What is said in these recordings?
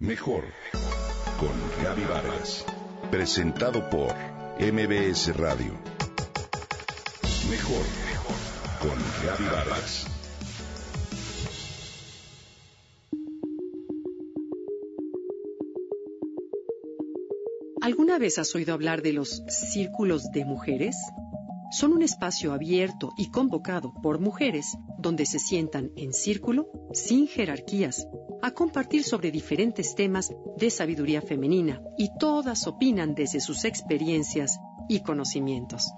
Mejor con Gaby Vargas. Presentado por MBS Radio. Mejor con Gaby Vargas. ¿Alguna vez has oído hablar de los círculos de mujeres? Son un espacio abierto y convocado por mujeres donde se sientan en círculo, sin jerarquías, a compartir sobre diferentes temas de sabiduría femenina y todas opinan desde sus experiencias y conocimientos.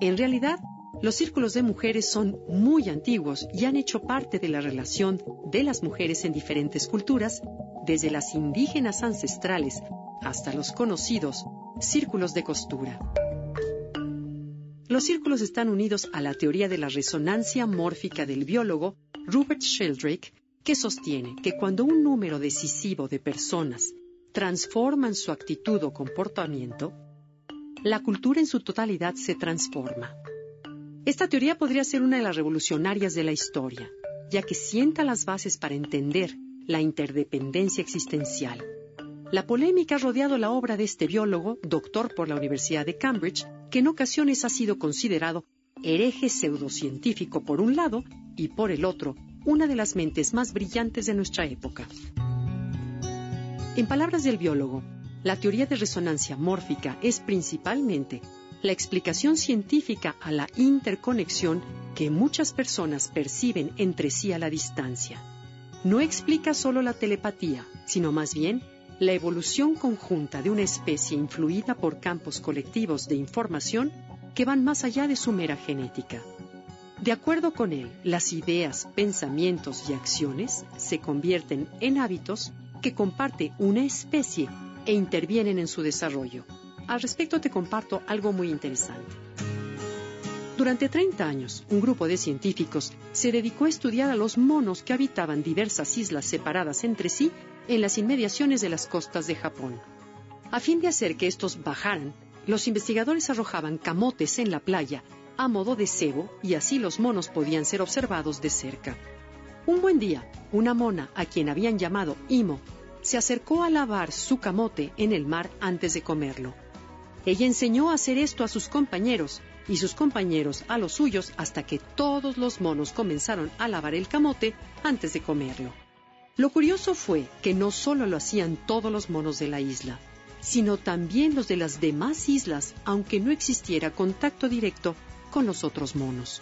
En realidad, los círculos de mujeres son muy antiguos y han hecho parte de la relación de las mujeres en diferentes culturas, desde las indígenas ancestrales hasta los conocidos círculos de costura. Los círculos están unidos a la teoría de la resonancia mórfica del biólogo Rupert Sheldrake, que sostiene que cuando un número decisivo de personas transforman su actitud o comportamiento, la cultura en su totalidad se transforma. Esta teoría podría ser una de las revolucionarias de la historia, ya que sienta las bases para entender la interdependencia existencial. La polémica ha rodeado la obra de este biólogo, doctor por la Universidad de Cambridge, que en ocasiones ha sido considerado hereje pseudocientífico por un lado y por el otro una de las mentes más brillantes de nuestra época. En palabras del biólogo, la teoría de resonancia mórfica es principalmente la explicación científica a la interconexión que muchas personas perciben entre sí a la distancia. No explica solo la telepatía, sino más bien la evolución conjunta de una especie influida por campos colectivos de información que van más allá de su mera genética. De acuerdo con él, las ideas, pensamientos y acciones se convierten en hábitos que comparte una especie e intervienen en su desarrollo. Al respecto te comparto algo muy interesante. Durante 30 años, un grupo de científicos se dedicó a estudiar a los monos que habitaban diversas islas separadas entre sí en las inmediaciones de las costas de Japón. A fin de hacer que estos bajaran, los investigadores arrojaban camotes en la playa a modo de cebo y así los monos podían ser observados de cerca. Un buen día, una mona, a quien habían llamado Imo, se acercó a lavar su camote en el mar antes de comerlo. Ella enseñó a hacer esto a sus compañeros y sus compañeros a los suyos hasta que todos los monos comenzaron a lavar el camote antes de comerlo. Lo curioso fue que no solo lo hacían todos los monos de la isla, sino también los de las demás islas, aunque no existiera contacto directo con los otros monos.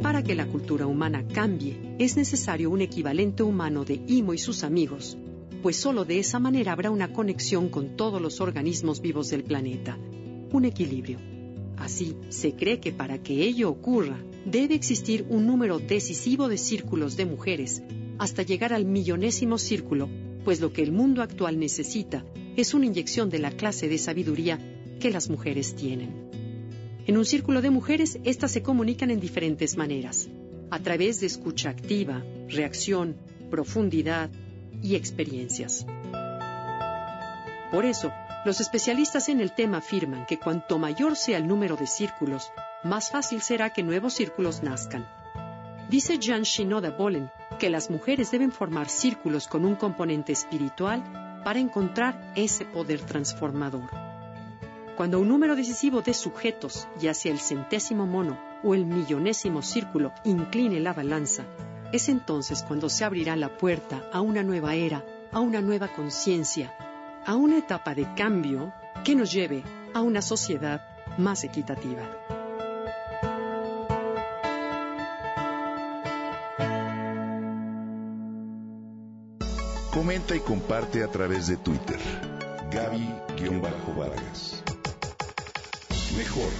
Para que la cultura humana cambie, es necesario un equivalente humano de Imo y sus amigos, pues solo de esa manera habrá una conexión con todos los organismos vivos del planeta, un equilibrio. Así, se cree que para que ello ocurra, debe existir un número decisivo de círculos de mujeres, hasta llegar al millonésimo círculo, pues lo que el mundo actual necesita es una inyección de la clase de sabiduría que las mujeres tienen. En un círculo de mujeres, éstas se comunican en diferentes maneras, a través de escucha activa, reacción, profundidad y experiencias. Por eso, los especialistas en el tema afirman que cuanto mayor sea el número de círculos, más fácil será que nuevos círculos nazcan. Dice Jan Shinoda Bolen que las mujeres deben formar círculos con un componente espiritual para encontrar ese poder transformador. Cuando un número decisivo de sujetos, ya sea el centésimo mono o el millonésimo círculo, incline la balanza, es entonces cuando se abrirá la puerta a una nueva era, a una nueva conciencia, a una etapa de cambio que nos lleve a una sociedad más equitativa. Comenta y comparte a través de Twitter. Gaby-Vargas. Mejor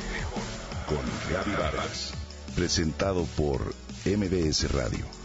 con Gaby Vargas. Presentado por MBS Radio.